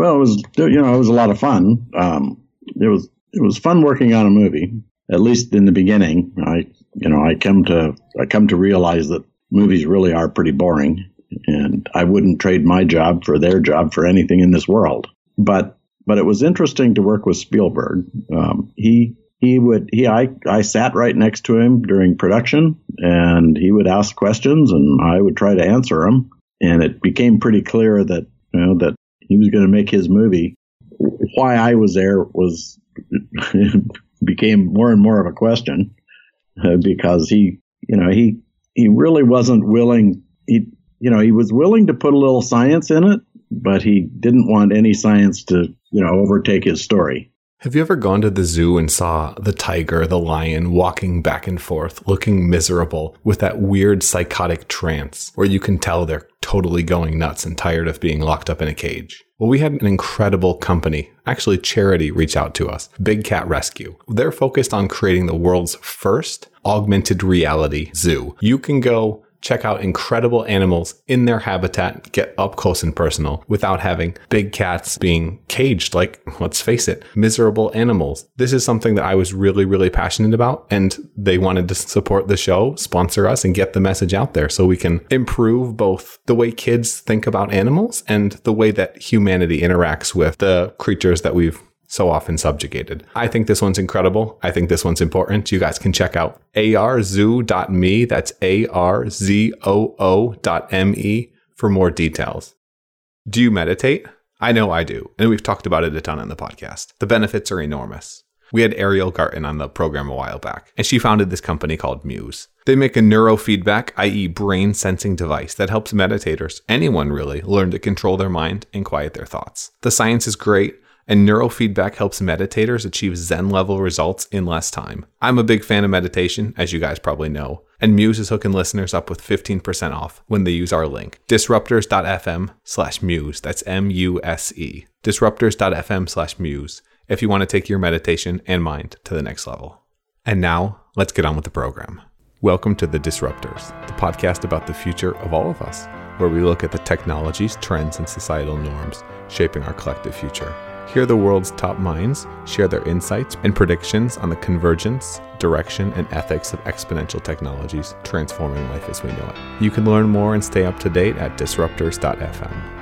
Well, it was you know it was a lot of fun. Um, it was it was fun working on a movie. At least in the beginning, I you know I come to I come to realize that movies really are pretty boring, and I wouldn't trade my job for their job for anything in this world. But but it was interesting to work with Spielberg. Um, he he would he I I sat right next to him during production, and he would ask questions, and I would try to answer them. And it became pretty clear that you know that he was going to make his movie. Why I was there was became more and more of a question uh, because he you know he he really wasn't willing he you know he was willing to put a little science in it but he didn't want any science to you know overtake his story have you ever gone to the zoo and saw the tiger, the lion walking back and forth, looking miserable with that weird psychotic trance where you can tell they're totally going nuts and tired of being locked up in a cage? Well, we had an incredible company, actually charity, reach out to us, Big Cat Rescue. They're focused on creating the world's first augmented reality zoo. You can go check out incredible animals in their habitat, get up close and personal without having big cats being caged like, let's face it, miserable animals. This is something that I was really, really passionate about. And they wanted to support the show, sponsor us, and get the message out there so we can improve both the way kids think about animals and the way that humanity interacts with the creatures that we've so often subjugated. I think this one's incredible. I think this one's important. You guys can check out arzoo.me. That's A-R-Z-O-O dot M-E for more details. Do you meditate? I know I do. And we've talked about it a ton on the podcast. The benefits are enormous. We had Ariel Garten on the program a while back, and she founded this company called Muse. They make a neurofeedback, i.e., brain sensing device that helps meditators, anyone really, learn to control their mind and quiet their thoughts. The science is great and neurofeedback helps meditators achieve Zen level results in less time. I'm a big fan of meditation, as you guys probably know, and Muse is hooking listeners up with 15% off when they use our link, disruptors.fm slash muse. That's M U S E. Disruptors.fm slash muse if you want to take your meditation and mind to the next level. And now, let's get on with the program. Welcome to The Disruptors, the podcast about the future of all of us, where we look at the technologies, trends, and societal norms shaping our collective future. Hear the world's top minds share their insights and predictions on the convergence, direction, and ethics of exponential technologies transforming life as we know it. You can learn more and stay up to date at disruptors.fm.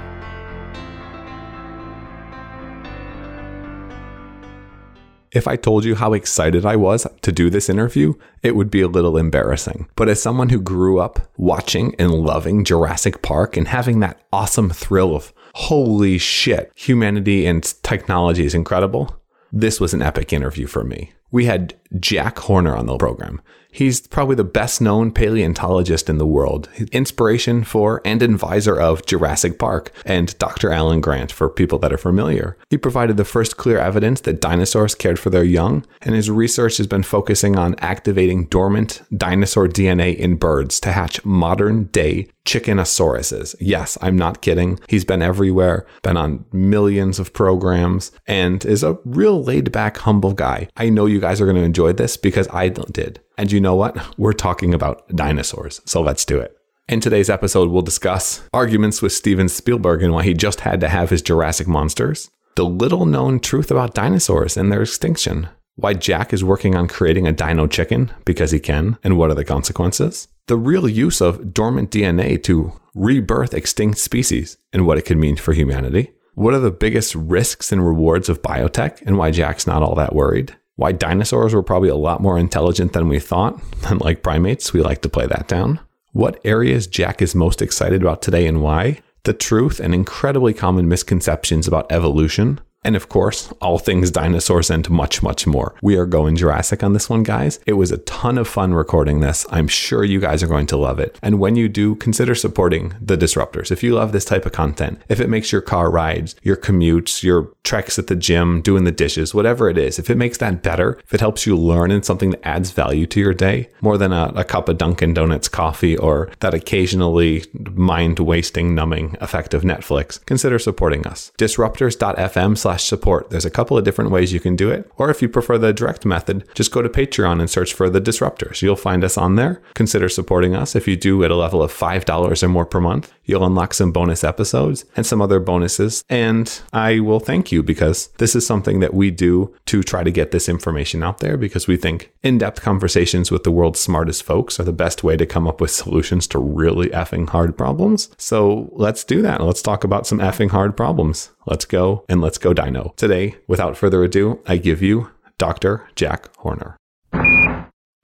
If I told you how excited I was to do this interview, it would be a little embarrassing. But as someone who grew up watching and loving Jurassic Park and having that awesome thrill of holy shit, humanity and technology is incredible. This was an epic interview for me. We had Jack Horner on the program. He's probably the best known paleontologist in the world, inspiration for and advisor of Jurassic Park and Dr. Alan Grant for people that are familiar. He provided the first clear evidence that dinosaurs cared for their young, and his research has been focusing on activating dormant dinosaur DNA in birds to hatch modern day chickenosauruses. Yes, I'm not kidding. He's been everywhere, been on millions of programs, and is a real laid back, humble guy. I know you guys are going to enjoy this because I did. And you know what? We're talking about dinosaurs. So let's do it. In today's episode, we'll discuss arguments with Steven Spielberg and why he just had to have his Jurassic monsters, the little known truth about dinosaurs and their extinction, why Jack is working on creating a dino chicken because he can, and what are the consequences, the real use of dormant DNA to rebirth extinct species and what it could mean for humanity, what are the biggest risks and rewards of biotech and why Jack's not all that worried, why dinosaurs were probably a lot more intelligent than we thought. And like primates, we like to play that down. What areas Jack is most excited about today and why. The truth and incredibly common misconceptions about evolution and of course, all things dinosaurs and much, much more. We are going Jurassic on this one, guys. It was a ton of fun recording this. I'm sure you guys are going to love it. And when you do, consider supporting the disruptors. If you love this type of content, if it makes your car rides, your commutes, your treks at the gym, doing the dishes, whatever it is, if it makes that better, if it helps you learn in something that adds value to your day, more than a, a cup of Dunkin' Donuts coffee or that occasionally mind wasting, numbing effect of Netflix, consider supporting us. Disruptors.fm slash support. There's a couple of different ways you can do it. Or if you prefer the direct method, just go to Patreon and search for the disruptors. You'll find us on there. Consider supporting us. If you do at a level of $5 or more per month, You'll unlock some bonus episodes and some other bonuses. And I will thank you because this is something that we do to try to get this information out there because we think in depth conversations with the world's smartest folks are the best way to come up with solutions to really effing hard problems. So let's do that. Let's talk about some effing hard problems. Let's go and let's go dino. Today, without further ado, I give you Dr. Jack Horner.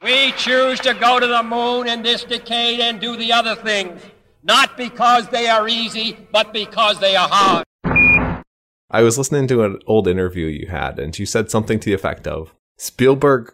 We choose to go to the moon in this decade and do the other things, not because they are easy, but because they are hard. I was listening to an old interview you had, and you said something to the effect of Spielberg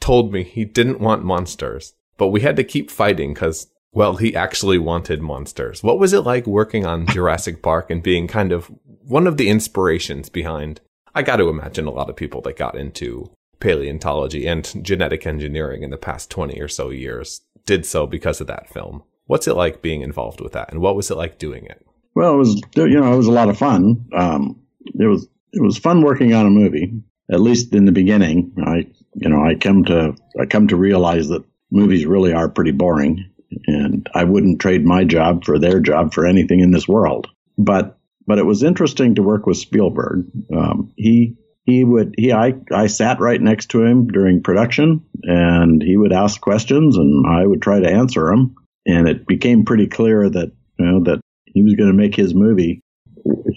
told me he didn't want monsters, but we had to keep fighting because, well, he actually wanted monsters. What was it like working on Jurassic Park and being kind of one of the inspirations behind? I got to imagine a lot of people that got into paleontology and genetic engineering in the past 20 or so years did so because of that film. What's it like being involved with that, and what was it like doing it? Well, it was you know it was a lot of fun. Um, it was it was fun working on a movie. At least in the beginning, I you know I come to I come to realize that movies really are pretty boring, and I wouldn't trade my job for their job for anything in this world. But but it was interesting to work with Spielberg. Um, he he would he I I sat right next to him during production, and he would ask questions, and I would try to answer them. And it became pretty clear that you know that he was going to make his movie.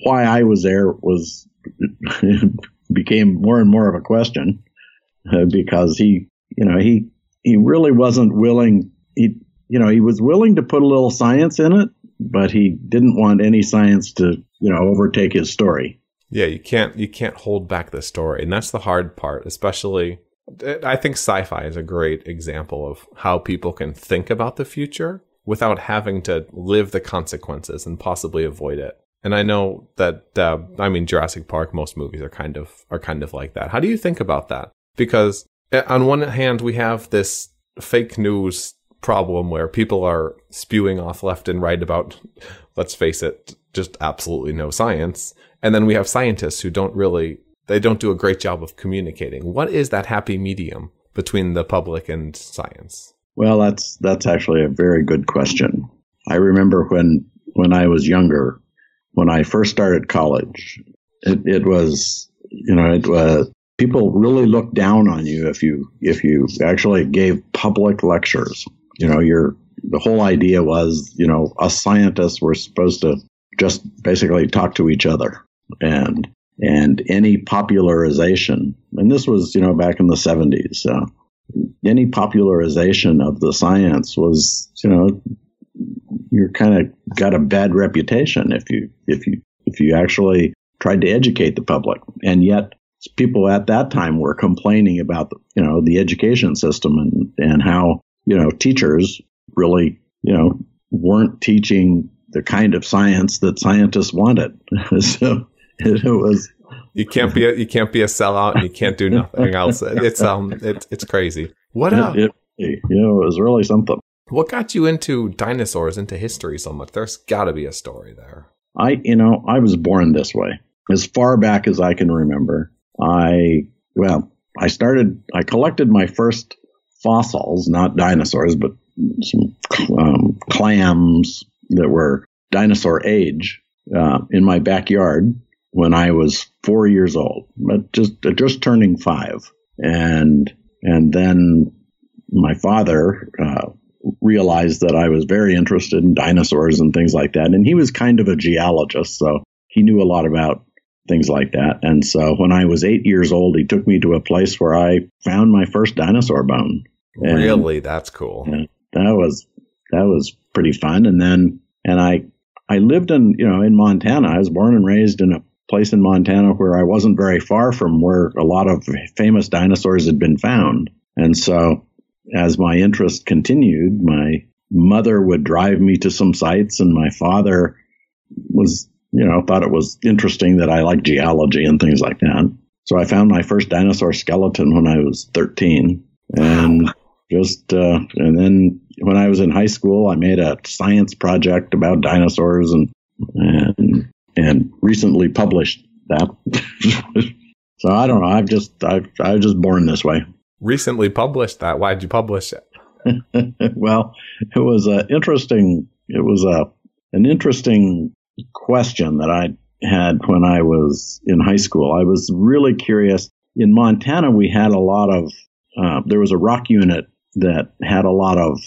Why I was there was became more and more of a question uh, because he you know he he really wasn't willing he you know he was willing to put a little science in it but he didn't want any science to you know overtake his story yeah, you can't you can't hold back the story, and that's the hard part. Especially, I think sci-fi is a great example of how people can think about the future without having to live the consequences and possibly avoid it. And I know that uh, I mean Jurassic Park, most movies are kind of are kind of like that. How do you think about that? Because eh, on one hand, we have this fake news problem where people are spewing off left and right about, let's face it, just absolutely no science. And then we have scientists who don't really, they don't do a great job of communicating. What is that happy medium between the public and science? Well, that's that's actually a very good question. I remember when when I was younger, when I first started college, it, it was you know it was people really looked down on you if you if you actually gave public lectures. You know, your the whole idea was you know us scientists were supposed to just basically talk to each other and and any popularization, and this was you know back in the 70s, uh, any popularization of the science was you know you're kind of got a bad reputation if you if you if you actually tried to educate the public, and yet people at that time were complaining about the, you know the education system and and how you know teachers really you know weren't teaching the kind of science that scientists wanted. so it was you can't be a you can't be a sellout and you can't do nothing else. It's um it's it's crazy. What uh, it, it, you know it was really something. What got you into dinosaurs, into history so much? There's got to be a story there. I you know I was born this way. As far back as I can remember, I well I started I collected my first fossils, not dinosaurs, but some um, clams that were dinosaur age uh, in my backyard when I was four years old, but just just turning five, and and then my father uh, realized that I was very interested in dinosaurs and things like that, and he was kind of a geologist, so he knew a lot about things like that. And so when I was eight years old, he took me to a place where I found my first dinosaur bone. And, really, that's cool. that was that was pretty fun. And then and I I lived in you know in Montana. I was born and raised in a place in Montana where I wasn't very far from where a lot of famous dinosaurs had been found. And so as my interest continued, my mother would drive me to some sites and my father was, you know, thought it was interesting that I liked geology and things like that. So I found my first dinosaur skeleton when I was 13 and just, uh, and then when I was in high school, I made a science project about dinosaurs and, and and recently published that. so I don't know. I've just I've I was just born this way. Recently published that. Why'd you publish it? well, it was uh, interesting. It was a an interesting question that I had when I was in high school. I was really curious. In Montana, we had a lot of, uh, there was a rock unit that had a lot of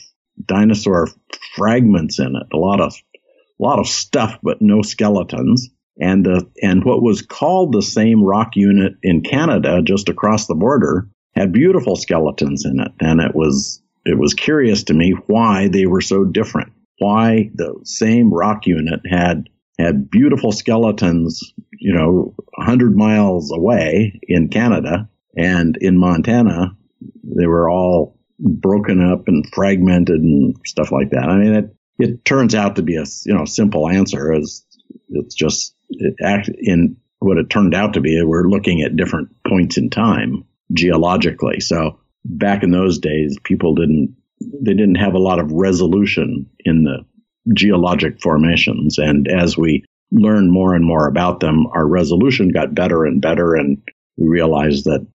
dinosaur fragments in it, a lot of, a lot of stuff, but no skeletons. And the, and what was called the same rock unit in Canada, just across the border, had beautiful skeletons in it. And it was, it was curious to me why they were so different. Why the same rock unit had had beautiful skeletons, you know, 100 miles away in Canada and in Montana, they were all broken up and fragmented and stuff like that. I mean, it, it turns out to be a, you know, simple answer as it's just it act in what it turned out to be. We're looking at different points in time geologically. So back in those days, people didn't, they didn't have a lot of resolution in the geologic formations. And as we learned more and more about them, our resolution got better and better. And we realized that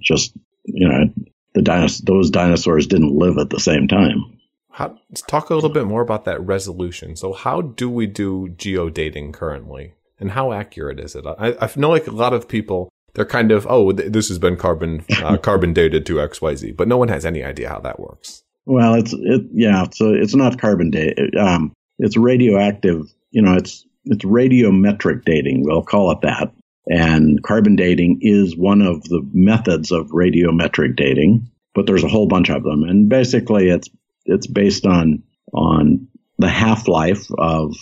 just, you know, the dinos- those dinosaurs didn't live at the same time. How, talk a little bit more about that resolution. So, how do we do geodating currently, and how accurate is it? I, I know like a lot of people, they're kind of, oh, th- this has been carbon uh, carbon dated to X Y Z, but no one has any idea how that works. Well, it's it yeah, so it's not carbon dated. Um, it's radioactive. You know, it's it's radiometric dating. We'll call it that. And carbon dating is one of the methods of radiometric dating, but there's a whole bunch of them. And basically, it's it's based on on the half life of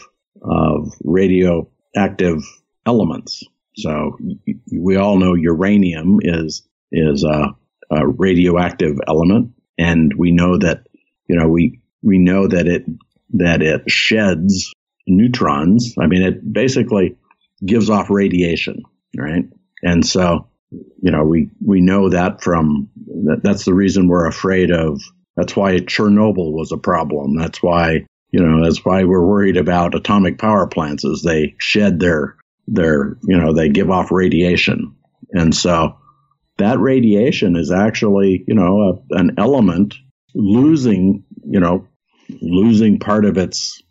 of radioactive elements. So we all know uranium is is a, a radioactive element, and we know that you know we we know that it that it sheds neutrons. I mean, it basically gives off radiation, right? And so, you know, we, we know that from, that, that's the reason we're afraid of, that's why Chernobyl was a problem. That's why, you know, that's why we're worried about atomic power plants as they shed their, their, you know, they give off radiation. And so that radiation is actually, you know, a, an element losing, you know, losing part of its,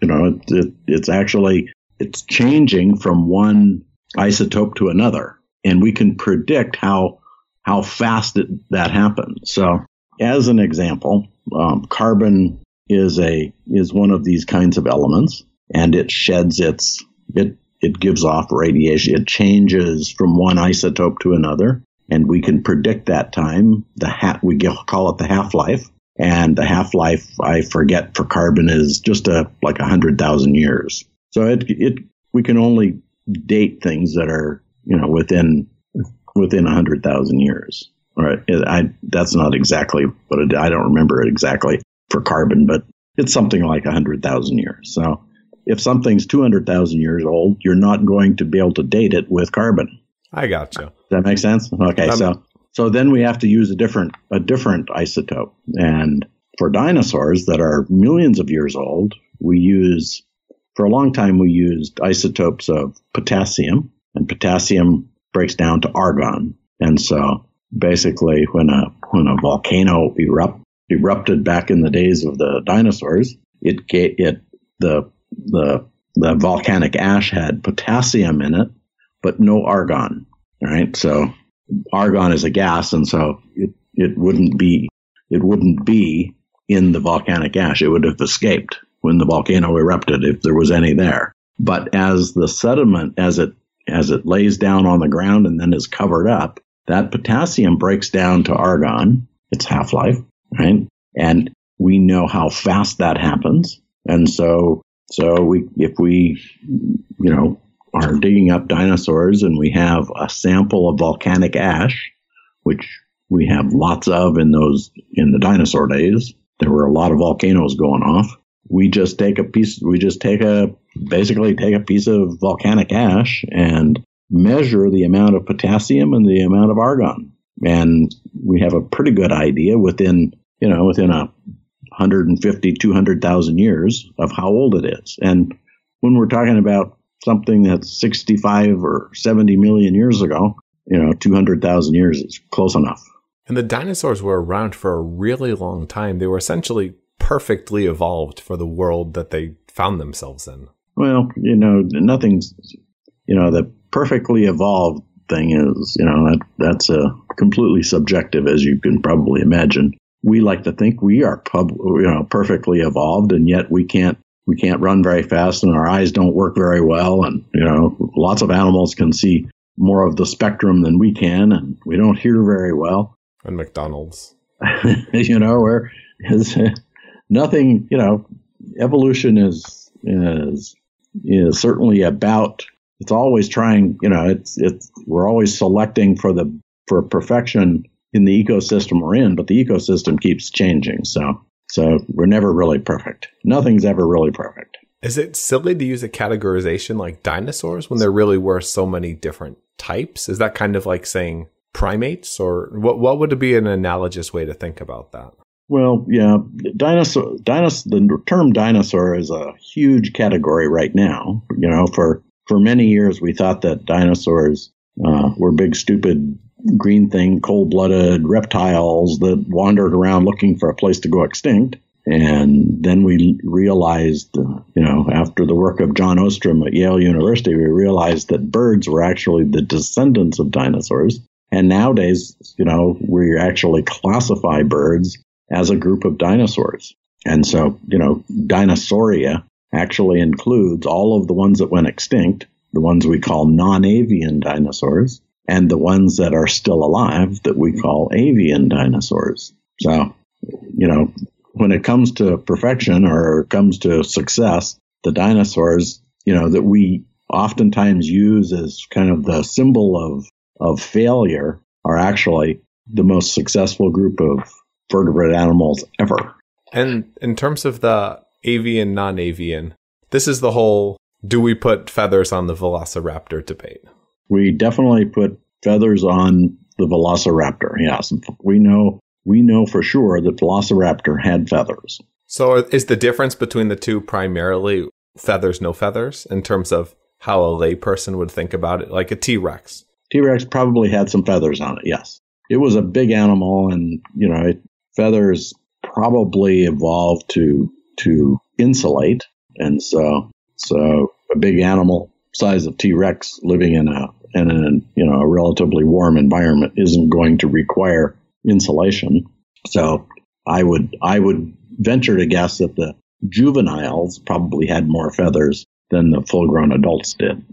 you know, it, it, it's actually it's changing from one isotope to another, and we can predict how how fast it, that happens. So, as an example, um, carbon is a is one of these kinds of elements, and it sheds its it it gives off radiation. It changes from one isotope to another, and we can predict that time. The ha- we call it the half life, and the half life I forget for carbon is just a like a hundred thousand years. So it it we can only date things that are you know within within a hundred thousand years. Right, I that's not exactly what it, I don't remember it exactly for carbon, but it's something like a hundred thousand years. So if something's two hundred thousand years old, you're not going to be able to date it with carbon. I got you. Does that make sense? Okay, um, so so then we have to use a different a different isotope. And for dinosaurs that are millions of years old, we use for a long time we used isotopes of potassium, and potassium breaks down to argon. And so basically when a when a volcano erupt, erupted back in the days of the dinosaurs, it it the the the volcanic ash had potassium in it, but no argon. Right? So argon is a gas, and so it, it wouldn't be it wouldn't be in the volcanic ash. It would have escaped when the volcano erupted if there was any there. But as the sediment, as it as it lays down on the ground and then is covered up, that potassium breaks down to argon, its half life, right? And we know how fast that happens. And so, so we, if we, you know, are digging up dinosaurs and we have a sample of volcanic ash, which we have lots of in those in the dinosaur days. There were a lot of volcanoes going off. We just take a piece we just take a basically take a piece of volcanic ash and measure the amount of potassium and the amount of argon. And we have a pretty good idea within, you know, within a 150, 200,000 years of how old it is. And when we're talking about something that's 65 or 70 million years ago, you know, 200,000 years is close enough. And the dinosaurs were around for a really long time. They were essentially perfectly evolved for the world that they found themselves in? Well, you know, nothing's, you know, the perfectly evolved thing is, you know, that that's a completely subjective, as you can probably imagine. We like to think we are pub, you know, perfectly evolved, and yet we can't we can't run very fast, and our eyes don't work very well, and you know, lots of animals can see more of the spectrum than we can, and we don't hear very well. And McDonald's, you know, where is nothing, you know, evolution is is is certainly about it's always trying you know it's it's we're always selecting for the for perfection in the ecosystem we're in but the ecosystem keeps changing so so we're never really perfect nothing's ever really perfect is it silly to use a categorization like dinosaurs when there really were so many different types is that kind of like saying primates or what what would be an analogous way to think about that well, yeah, dinosaur, dinosaur. The term dinosaur is a huge category right now. You know, for for many years we thought that dinosaurs uh, were big, stupid, green thing, cold blooded reptiles that wandered around looking for a place to go extinct. And then we realized, uh, you know, after the work of John Ostrom at Yale University, we realized that birds were actually the descendants of dinosaurs. And nowadays, you know, we actually classify birds as a group of dinosaurs. And so, you know, Dinosauria actually includes all of the ones that went extinct, the ones we call non avian dinosaurs, and the ones that are still alive that we call avian dinosaurs. So, you know, when it comes to perfection or comes to success, the dinosaurs, you know, that we oftentimes use as kind of the symbol of, of failure are actually the most successful group of vertebrate animals ever. And in terms of the avian, non avian, this is the whole do we put feathers on the velociraptor debate? We definitely put feathers on the velociraptor, yes. We know we know for sure that velociraptor had feathers. So is the difference between the two primarily feathers, no feathers, in terms of how a layperson would think about it, like a T Rex? T Rex probably had some feathers on it, yes. It was a big animal, and you know, it, feathers probably evolved to to insulate, and so so a big animal size of T Rex living in a in a you know a relatively warm environment isn't going to require insulation. So I would I would venture to guess that the juveniles probably had more feathers than the full grown adults did.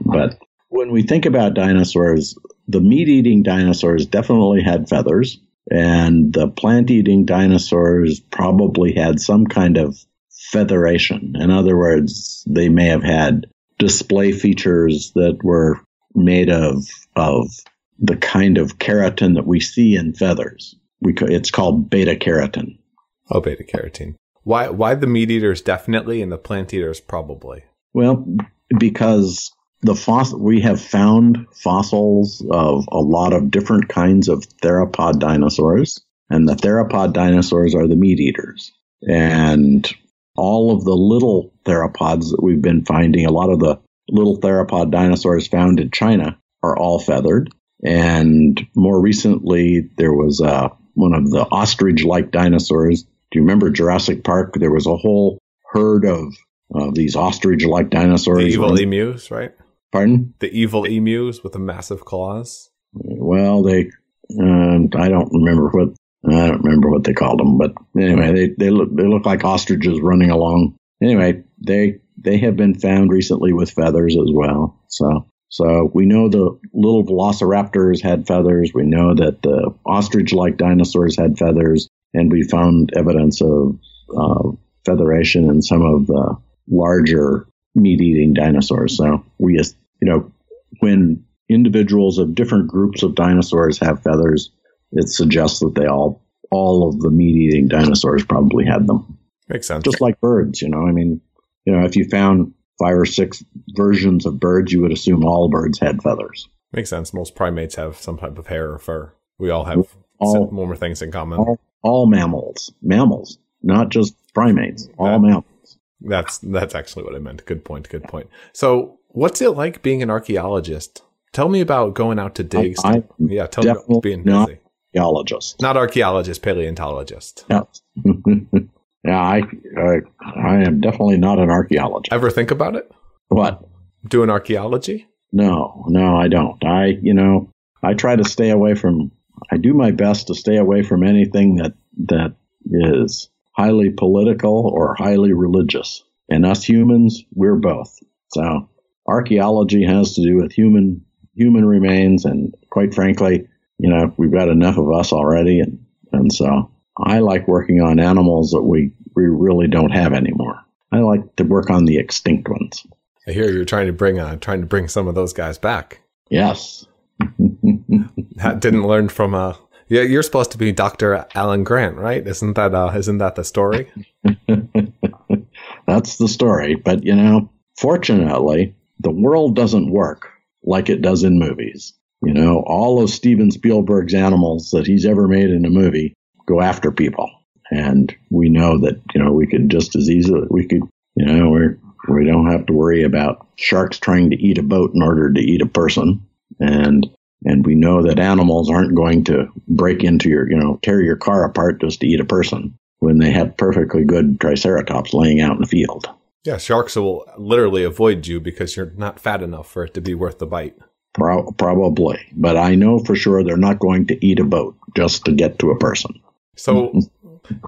But when we think about dinosaurs, the meat eating dinosaurs definitely had feathers. And the plant eating dinosaurs probably had some kind of featheration. In other words, they may have had display features that were made of, of the kind of keratin that we see in feathers. We, it's called beta keratin. Oh, beta keratin. Why, why the meat eaters definitely and the plant eaters probably? Well, because the fossil we have found fossils of a lot of different kinds of theropod dinosaurs and the theropod dinosaurs are the meat eaters and all of the little theropods that we've been finding a lot of the little theropod dinosaurs found in china are all feathered and more recently there was uh, one of the ostrich-like dinosaurs do you remember jurassic park there was a whole herd of uh, these ostrich-like dinosaurs. The evil emus, right? Pardon? The evil emus with the massive claws. Well, they, uh, I don't remember what I don't remember what they called them, but anyway, they they look they look like ostriches running along. Anyway, they they have been found recently with feathers as well. So so we know the little velociraptors had feathers. We know that the ostrich-like dinosaurs had feathers, and we found evidence of uh, featheration in some of the larger meat eating dinosaurs. So we, just, you know, when individuals of different groups of dinosaurs have feathers, it suggests that they all, all of the meat eating dinosaurs probably had them. Makes sense. Just like birds, you know, I mean, you know, if you found five or six versions of birds, you would assume all birds had feathers. Makes sense. Most primates have some type of hair or fur. We all have all, more things in common. All, all mammals, mammals, not just primates, all that, mammals. That's that's actually what I meant. Good point. Good point. So, what's it like being an archaeologist? Tell me about going out to dig. I, yeah, tell me about being not busy. Archaeologist, not archaeologist, paleontologist. Yeah. Yeah, I, I, I am definitely not an archaeologist. Ever think about it? What? Doing archaeology? No, no, I don't. I, you know, I try to stay away from. I do my best to stay away from anything that that is highly political or highly religious. And us humans, we're both. So archaeology has to do with human human remains, and quite frankly, you know, we've got enough of us already, and and so I like working on animals that we we really don't have anymore. I like to work on the extinct ones. I hear you're trying to bring uh, trying to bring some of those guys back. Yes. that didn't learn from uh yeah, you're supposed to be Dr. Alan Grant, right? Isn't that uh isn't that the story? That's the story, but you know, fortunately, the world doesn't work like it does in movies. You know, all of Steven Spielberg's animals that he's ever made in a movie go after people. And we know that, you know, we could just as easily, we could, you know, we're, we don't have to worry about sharks trying to eat a boat in order to eat a person. And, and we know that animals aren't going to break into your, you know, tear your car apart just to eat a person when they have perfectly good triceratops laying out in the field. Yeah, sharks will literally avoid you because you're not fat enough for it to be worth the bite. Pro- probably, but I know for sure they're not going to eat a boat just to get to a person. So,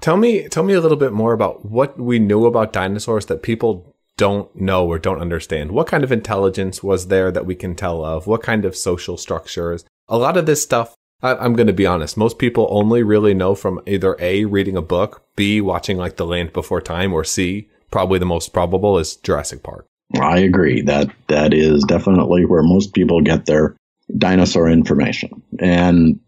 tell me, tell me a little bit more about what we knew about dinosaurs that people don't know or don't understand. What kind of intelligence was there that we can tell of? What kind of social structures? A lot of this stuff. I, am going to be honest. Most people only really know from either A, reading a book, B, watching like The Land Before Time, or C, probably the most probable is Jurassic Park. I agree that that is definitely where most people get their dinosaur information, and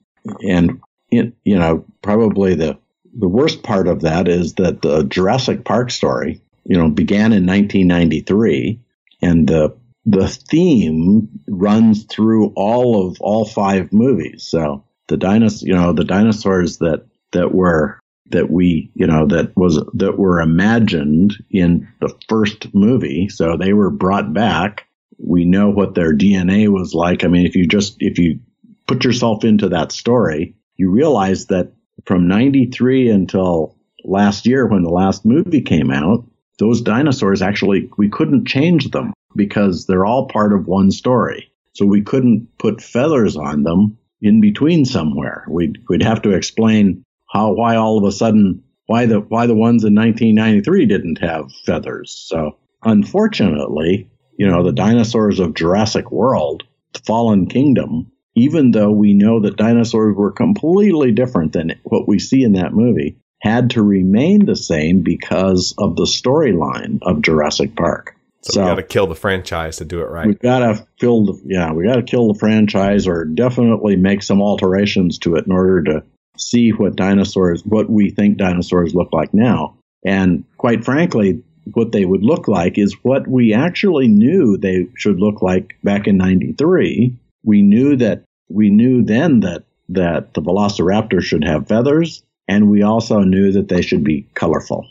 and you know probably the the worst part of that is that the Jurassic Park story, you know, began in 1993, and the the theme runs through all of all five movies. So the dinosaurs, you know, the dinosaurs that that were that we, you know, that was that were imagined in the first movie. So they were brought back. We know what their DNA was like. I mean, if you just if you put yourself into that story, you realize that from 93 until last year when the last movie came out, those dinosaurs actually we couldn't change them because they're all part of one story. So we couldn't put feathers on them in between somewhere. We'd, we'd have to explain how why all of a sudden why the why the ones in 1993 didn't have feathers. So unfortunately, you know, the dinosaurs of Jurassic World, the Fallen Kingdom, even though we know that dinosaurs were completely different than what we see in that movie, had to remain the same because of the storyline of Jurassic Park. So, so we got to kill the franchise to do it right. We got to kill the yeah, we got to kill the franchise or definitely make some alterations to it in order to see what dinosaurs, what we think dinosaurs look like now. And quite frankly, what they would look like is what we actually knew they should look like back in 93. We knew that, we knew then that, that the velociraptor should have feathers, and we also knew that they should be colorful.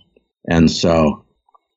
And so,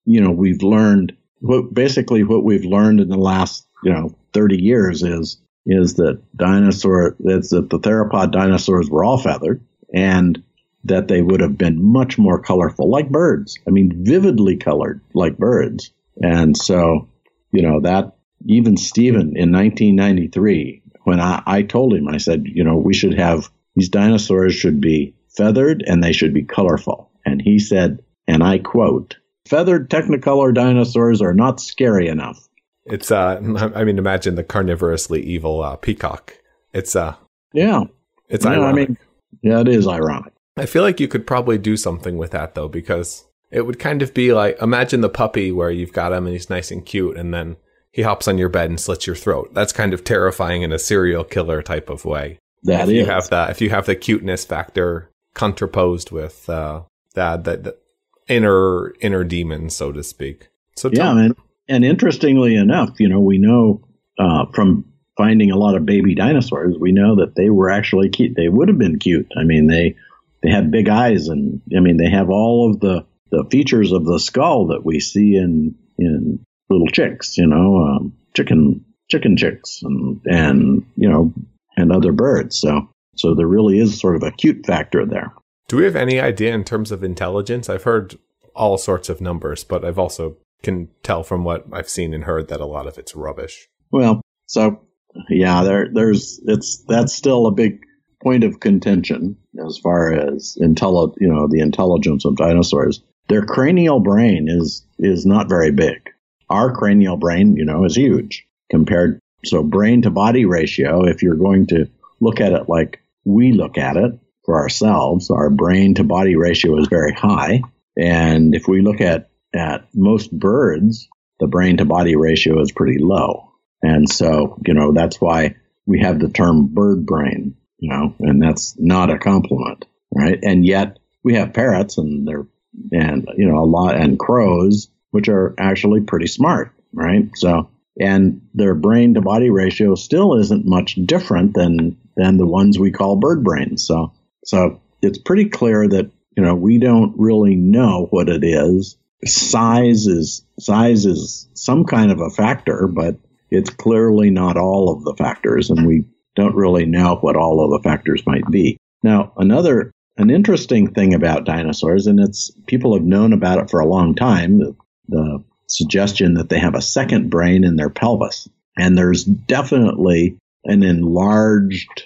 you know, we've learned what basically what we've learned in the last, you know, 30 years is is that dinosaur that's that the theropod dinosaurs were all feathered and that they would have been much more colorful like birds i mean vividly colored like birds and so you know that even Steven in 1993 when I, I told him i said you know we should have these dinosaurs should be feathered and they should be colorful and he said and i quote feathered technicolor dinosaurs are not scary enough it's uh, I mean, imagine the carnivorously evil uh, peacock. It's uh, yeah, it's yeah, ironic. I mean, yeah, it is ironic. I feel like you could probably do something with that though, because it would kind of be like imagine the puppy where you've got him and he's nice and cute, and then he hops on your bed and slits your throat. That's kind of terrifying in a serial killer type of way. That if is. you have that, if you have the cuteness factor contraposed with uh, that, that, that inner inner demon, so to speak. So yeah, man and interestingly enough, you know, we know uh, from finding a lot of baby dinosaurs, we know that they were actually cute. They would have been cute. I mean, they they had big eyes, and I mean, they have all of the the features of the skull that we see in in little chicks. You know, um, chicken chicken chicks, and and you know, and other birds. So so there really is sort of a cute factor there. Do we have any idea in terms of intelligence? I've heard all sorts of numbers, but I've also can tell from what I've seen and heard that a lot of it's rubbish. Well, so yeah, there there's it's that's still a big point of contention as far as intelli- you know the intelligence of dinosaurs. Their cranial brain is is not very big. Our cranial brain, you know, is huge compared. So brain to body ratio, if you're going to look at it like we look at it for ourselves, our brain to body ratio is very high. And if we look at at most birds, the brain to body ratio is pretty low. And so, you know, that's why we have the term bird brain, you know, and that's not a compliment, right? And yet we have parrots and they're, and, you know, a lot, and crows, which are actually pretty smart, right? So, and their brain to body ratio still isn't much different than, than the ones we call bird brains. So, so it's pretty clear that, you know, we don't really know what it is. Size is, size is some kind of a factor, but it's clearly not all of the factors, and we don't really know what all of the factors might be. Now, another an interesting thing about dinosaurs, and it's people have known about it for a long time, the, the suggestion that they have a second brain in their pelvis. And there's definitely an enlarged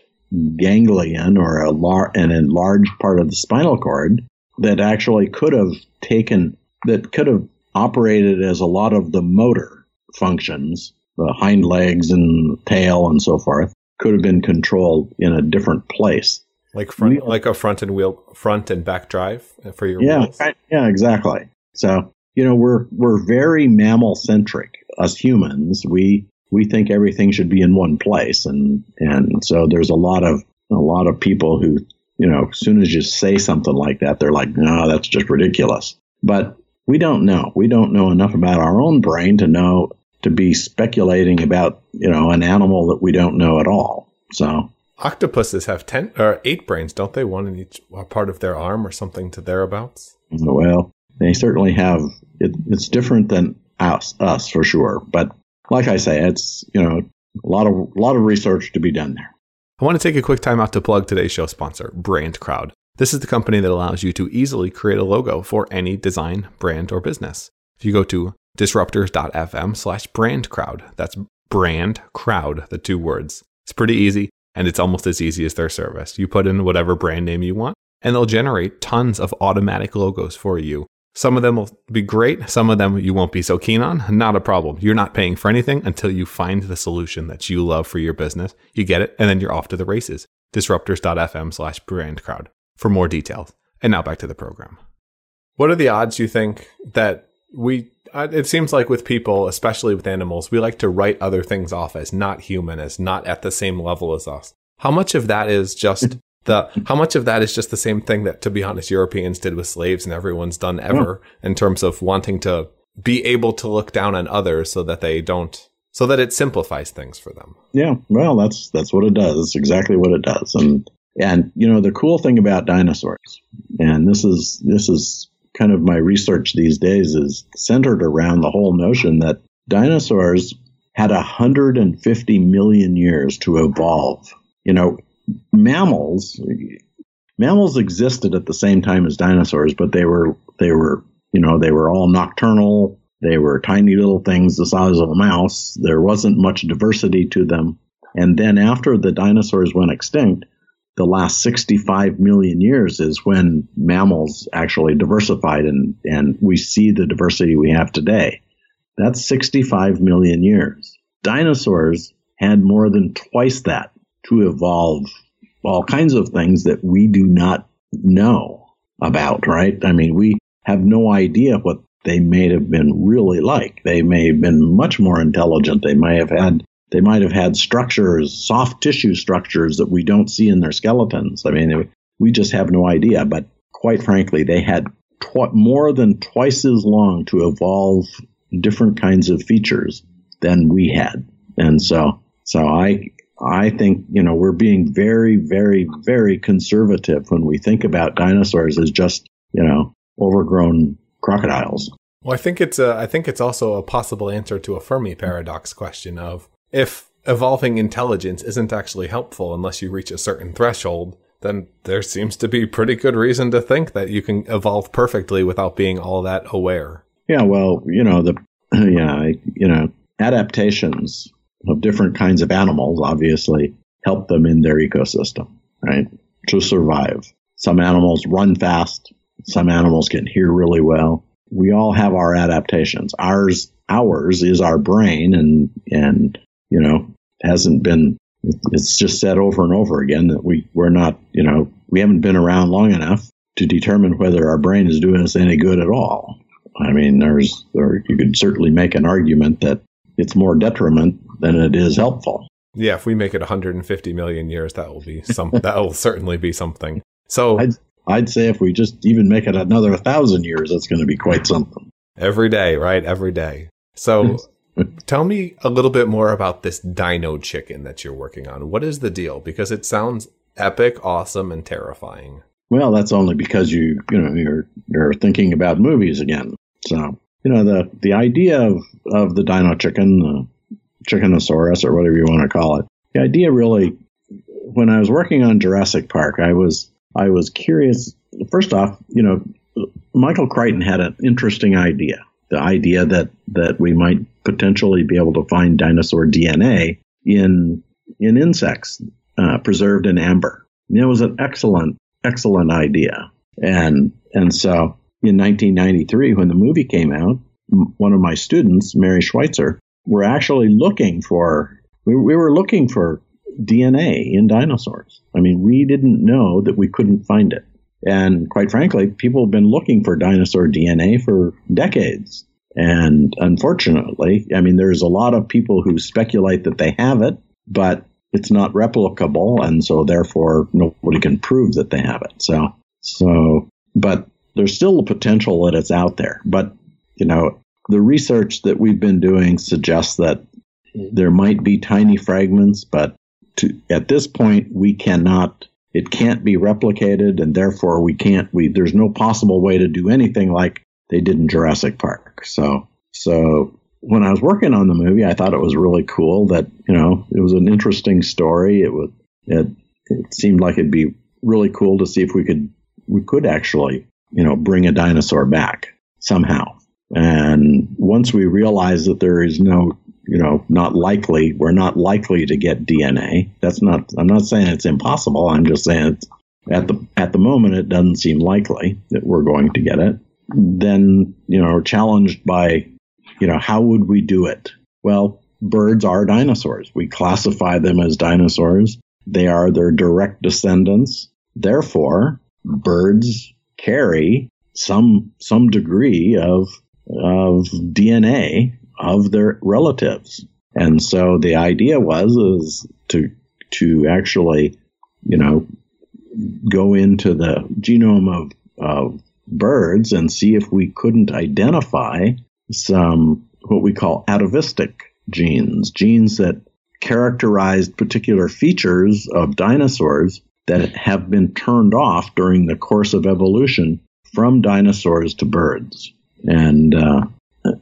ganglion or a lar- an enlarged part of the spinal cord that actually could have taken that could have operated as a lot of the motor functions the hind legs and tail and so forth could have been controlled in a different place. Like front, like a front and wheel, front and back drive for your yeah, wheels. yeah, exactly. So you know we're we're very mammal centric. Us humans, we we think everything should be in one place, and and so there's a lot of a lot of people who you know as soon as you say something like that, they're like, no, that's just ridiculous. But we don't know. We don't know enough about our own brain to know to be speculating about, you know, an animal that we don't know at all. So octopuses have 10 or 8 brains, don't they? One in each part of their arm or something to thereabouts. Well, they certainly have it, it's different than us us for sure, but like I say, it's, you know, a lot of a lot of research to be done there. I want to take a quick time out to plug today's show sponsor, BrandCrowd. This is the company that allows you to easily create a logo for any design, brand, or business. If you go to disruptors.fm slash brand crowd. That's brand crowd, the two words. It's pretty easy and it's almost as easy as their service. You put in whatever brand name you want and they'll generate tons of automatic logos for you. Some of them will be great, some of them you won't be so keen on. Not a problem. You're not paying for anything until you find the solution that you love for your business. You get it, and then you're off to the races. Disruptors.fm slash brand crowd for more details. And now back to the program. What are the odds you think that we uh, it seems like with people, especially with animals, we like to write other things off as not human, as not at the same level as us. How much of that is just the how much of that is just the same thing that to be honest Europeans did with slaves and everyone's done ever yeah. in terms of wanting to be able to look down on others so that they don't so that it simplifies things for them. Yeah, well, that's that's what it does. It's exactly what it does. And and you know the cool thing about dinosaurs, and this is this is kind of my research these days is centered around the whole notion that dinosaurs had 150 million years to evolve. You know, mammals mammals existed at the same time as dinosaurs, but they were they were you know they were all nocturnal. They were tiny little things the size of a mouse. There wasn't much diversity to them. And then after the dinosaurs went extinct, the last 65 million years is when mammals actually diversified and, and we see the diversity we have today. That's 65 million years. Dinosaurs had more than twice that to evolve all kinds of things that we do not know about, right? I mean, we have no idea what they may have been really like. They may have been much more intelligent. They may have had they might have had structures, soft tissue structures that we don't see in their skeletons. I mean, we just have no idea. But quite frankly, they had tw- more than twice as long to evolve different kinds of features than we had. And so, so I, I think, you know, we're being very, very, very conservative when we think about dinosaurs as just, you know, overgrown crocodiles. Well, I think it's a, I think it's also a possible answer to a Fermi paradox question of if evolving intelligence isn't actually helpful unless you reach a certain threshold, then there seems to be pretty good reason to think that you can evolve perfectly without being all that aware. Yeah, well, you know, the yeah, you know, adaptations of different kinds of animals obviously help them in their ecosystem, right? To survive. Some animals run fast, some animals can hear really well. We all have our adaptations. Ours ours is our brain and and you know, hasn't been it's just said over and over again that we we're not, you know, we haven't been around long enough to determine whether our brain is doing us any good at all. I mean, there's there, you could certainly make an argument that it's more detriment than it is helpful. Yeah, if we make it 150 million years, that will be some. that will certainly be something. So I'd, I'd say if we just even make it another thousand years, that's going to be quite something. Every day, right? Every day. So tell me a little bit more about this dino chicken that you're working on. What is the deal? Because it sounds epic, awesome, and terrifying. Well, that's only because you you know you're you're thinking about movies again. So you know the the idea of of the dino chicken, the chickenosaurus or whatever you want to call it. The idea really, when I was working on Jurassic Park, I was I was curious. First off, you know, Michael Crichton had an interesting idea. The idea that that we might potentially be able to find dinosaur DNA in in insects uh, preserved in amber. And it was an excellent excellent idea. And and so in 1993, when the movie came out, one of my students, Mary Schweitzer, were actually looking for we, we were looking for DNA in dinosaurs. I mean, we didn't know that we couldn't find it. And quite frankly, people have been looking for dinosaur DNA for decades. And unfortunately, I mean, there's a lot of people who speculate that they have it, but it's not replicable. And so therefore nobody can prove that they have it. So, so, but there's still a potential that it's out there. But, you know, the research that we've been doing suggests that there might be tiny fragments, but to, at this point, we cannot, it can't be replicated, and therefore we can't, we, there's no possible way to do anything like they did in Jurassic Park. So, so when I was working on the movie, I thought it was really cool that, you know, it was an interesting story. It would, it, it seemed like it'd be really cool to see if we could, we could actually, you know, bring a dinosaur back somehow. And once we realize that there is no, you know, not likely, we're not likely to get DNA. That's not, I'm not saying it's impossible. I'm just saying it's, at the, at the moment, it doesn't seem likely that we're going to get it. Then, you know, challenged by, you know, how would we do it? Well, birds are dinosaurs. We classify them as dinosaurs. They are their direct descendants. Therefore, birds carry some some degree of of DNA of their relatives. And so the idea was is to to actually, you know, go into the genome of, of birds and see if we couldn't identify some what we call atavistic genes, genes that characterized particular features of dinosaurs that have been turned off during the course of evolution from dinosaurs to birds. And uh,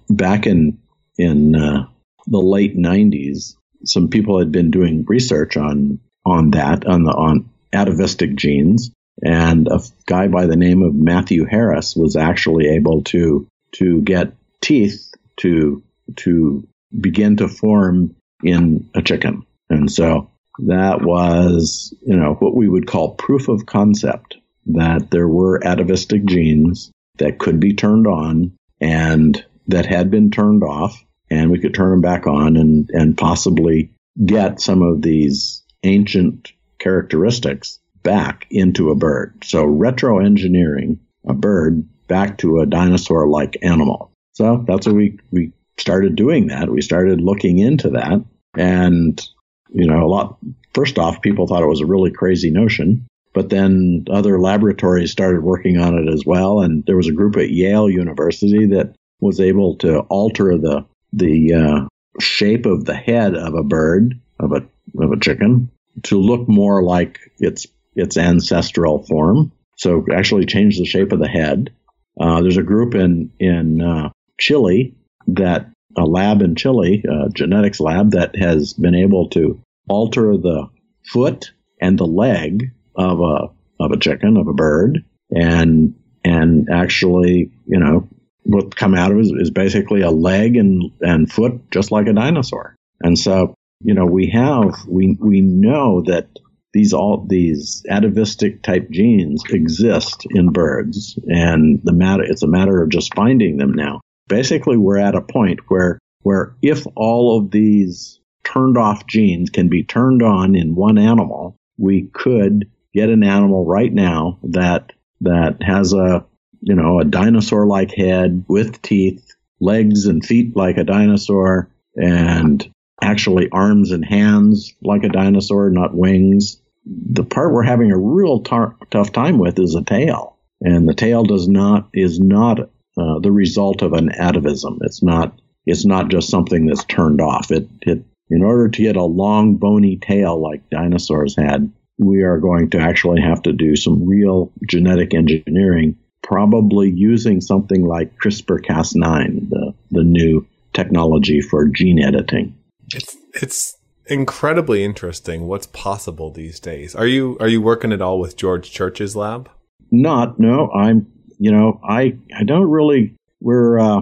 back in in uh, the late '90s, some people had been doing research on on that on the on atavistic genes, and a guy by the name of Matthew Harris was actually able to to get teeth to to begin to form in a chicken, and so that was you know what we would call proof of concept that there were atavistic genes that could be turned on and that had been turned off, and we could turn them back on and, and possibly get some of these ancient characteristics back into a bird. So retroengineering a bird back to a dinosaur like animal. So that's what we, we started doing that. We started looking into that. And, you know, a lot, first off, people thought it was a really crazy notion. But then other laboratories started working on it as well. And there was a group at Yale University that was able to alter the, the uh, shape of the head of a bird, of a, of a chicken, to look more like its, its ancestral form. So actually change the shape of the head. Uh, there's a group in, in uh, Chile that a lab in Chile, a genetics lab that has been able to alter the foot and the leg of a of a chicken of a bird, and and actually, you know, what come out of it is, is basically a leg and and foot, just like a dinosaur. And so, you know, we have we we know that these all these atavistic type genes exist in birds, and the matter it's a matter of just finding them now. Basically, we're at a point where where if all of these turned off genes can be turned on in one animal, we could get an animal right now that that has a you know a dinosaur like head with teeth, legs and feet like a dinosaur, and actually arms and hands like a dinosaur, not wings. The part we're having a real tar- tough time with is a tail, and the tail does not is not uh, the result of an atavism. It's not it's not just something that's turned off. It it in order to get a long bony tail like dinosaurs had, we are going to actually have to do some real genetic engineering, probably using something like CRISPR Cas9, the, the new technology for gene editing. It's it's incredibly interesting what's possible these days. Are you are you working at all with George Church's lab? Not, no. I'm, you know, I I don't really. We're uh,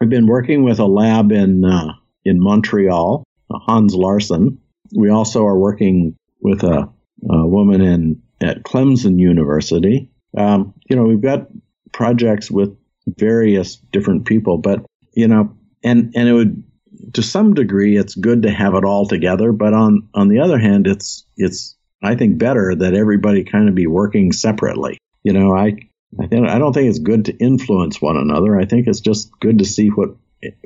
we've been working with a lab in uh, in Montreal, uh, Hans Larsson. We also are working with a, a woman in at Clemson University. Um, you know, we've got projects with various different people, but you know, and and it would to some degree, it's good to have it all together. But on on the other hand, it's it's I think better that everybody kind of be working separately. You know, I I, I don't think it's good to influence one another. I think it's just good to see what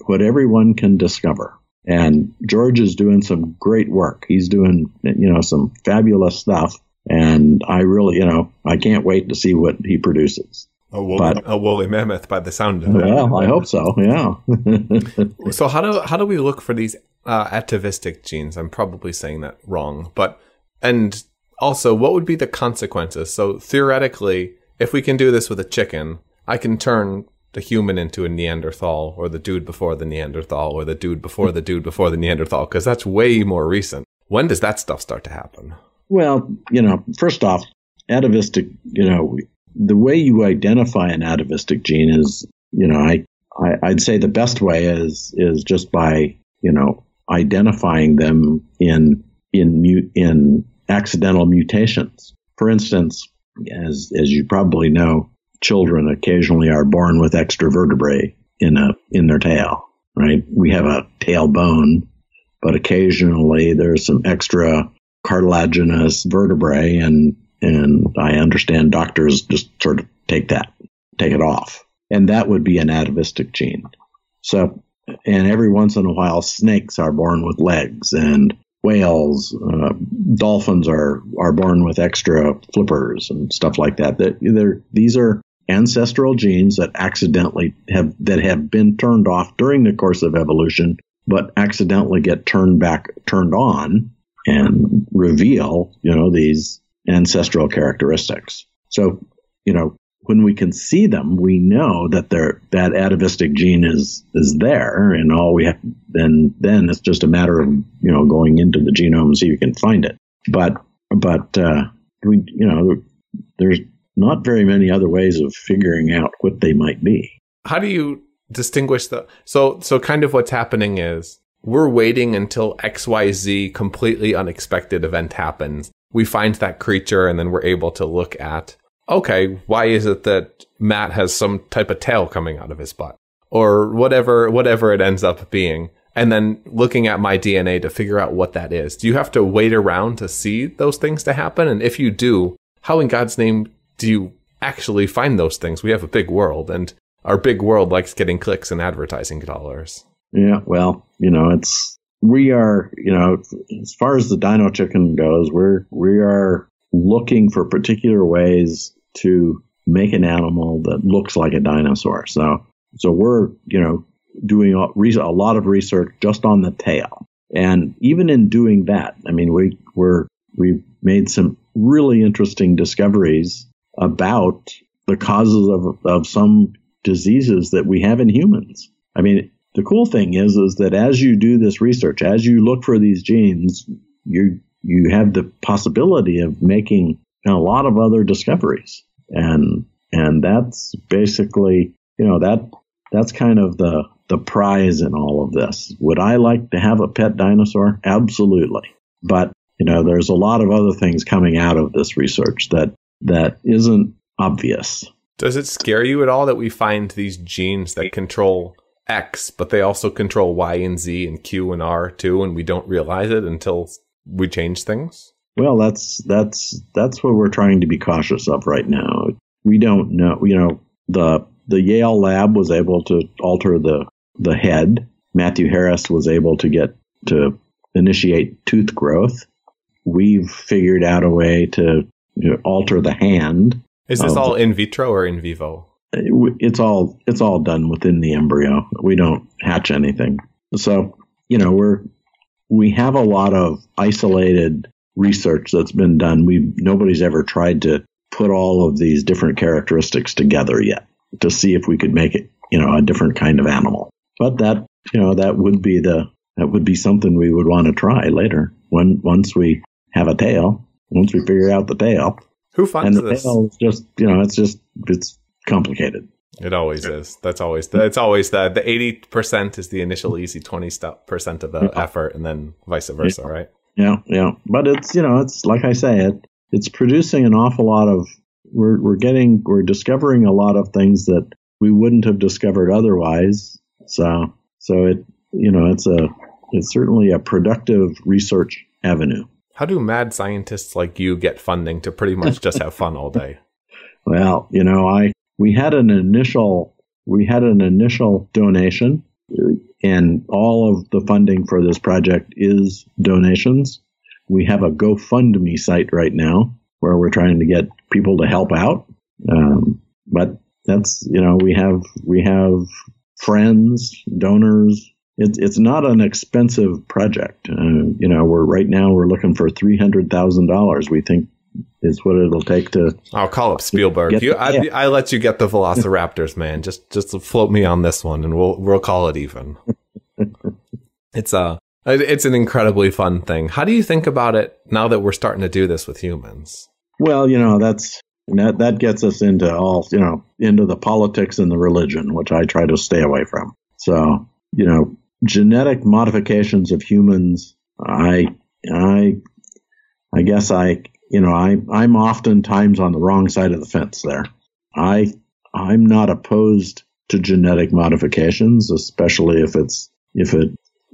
what everyone can discover. And George is doing some great work. He's doing you know some fabulous stuff, and I really you know I can't wait to see what he produces. A woolly, but, a woolly mammoth by the sound of it. Well, I hope so. Yeah. so how do how do we look for these uh, atavistic genes? I'm probably saying that wrong, but and also, what would be the consequences? So theoretically, if we can do this with a chicken, I can turn the human into a Neanderthal, or the dude before the Neanderthal, or the dude before the dude before the Neanderthal, because that's way more recent. When does that stuff start to happen? Well, you know, first off, atavistic, you know, the way you identify an atavistic gene is, you know, I, I would say the best way is is just by you know identifying them in in in accidental mutations. For instance, as as you probably know, children occasionally are born with extra vertebrae in a in their tail. Right? We have a tail bone, but occasionally there's some extra cartilaginous vertebrae and and I understand doctors just sort of take that, take it off. And that would be an atavistic gene. So, and every once in a while, snakes are born with legs and whales, uh, dolphins are, are born with extra flippers and stuff like that. That they're, these are ancestral genes that accidentally have, that have been turned off during the course of evolution, but accidentally get turned back, turned on and reveal, you know, these ancestral characteristics. So, you know, when we can see them, we know that they're, that atavistic gene is is there, and all we have then then it's just a matter of you know going into the genome and see if you can find it. But but uh, we you know there's not very many other ways of figuring out what they might be. How do you distinguish the so so kind of what's happening is we're waiting until XYZ completely unexpected event happens we find that creature and then we're able to look at, okay, why is it that Matt has some type of tail coming out of his butt? Or whatever, whatever it ends up being. And then looking at my DNA to figure out what that is. Do you have to wait around to see those things to happen? And if you do, how in God's name do you actually find those things? We have a big world and our big world likes getting clicks and advertising dollars. Yeah, well, you know, it's we are, you know, as far as the dino chicken goes, we're we are looking for particular ways to make an animal that looks like a dinosaur. So so we're, you know, doing a, lot of research just on the tail. And even in doing that, I mean, we we're we've made some really interesting discoveries about the causes of of some diseases that we have in humans. I mean, the cool thing is is that as you do this research, as you look for these genes, you you have the possibility of making and a lot of other discoveries. And and that's basically you know that that's kind of the the prize in all of this. Would I like to have a pet dinosaur? Absolutely. But you know, there's a lot of other things coming out of this research that that isn't obvious. Does it scare you at all that we find these genes that control X, but they also control Y and Z and Q and R too, and we don't realize it until we change things? Well, that's that's that's what we're trying to be cautious of right now. We don't know. You know, the the Yale lab was able to alter the the head. Matthew Harris was able to get to initiate tooth growth. We've figured out a way to you know, alter the hand. Is this all in vitro or in vivo? It's all it's all done within the embryo. We don't hatch anything. So you know we're we have a lot of isolated research that's been done. We nobody's ever tried to put all of these different characteristics together yet to see if we could make it, you know, a different kind of animal. But that, you know, that would be the that would be something we would want to try later when once we have a tail, once we figure out the tail. Who funds and the this? tail is just, you know, it's just it's complicated. It always is. That's always the, it's always the the eighty percent is the initial easy twenty percent of the effort, and then vice versa, Yeah. right? Yeah, yeah. But it's you know, it's like I say, it it's producing an awful lot of we're we're getting we're discovering a lot of things that we wouldn't have discovered otherwise. So so it you know, it's a it's certainly a productive research avenue. How do mad scientists like you get funding to pretty much just have fun all day? Well, you know, I we had an initial we had an initial donation and all of the funding for this project is donations. We have a GoFundMe site right now where we're trying to get people to help out. Um, but that's you know we have we have friends, donors. It's it's not an expensive project. Uh, you know, we're right now we're looking for three hundred thousand dollars. We think is what it'll take to I'll call up Spielberg. You, the- I, yeah. I let you get the Velociraptors, man. Just just float me on this one, and we'll we'll call it even. it's uh, a it's an incredibly fun thing. How do you think about it now that we're starting to do this with humans? Well, you know, that's that that gets us into all, you know, into the politics and the religion, which I try to stay away from. So, you know, genetic modifications of humans, I I I guess I, you know, I I'm oftentimes on the wrong side of the fence there. I I'm not opposed to genetic modifications, especially if it's if it,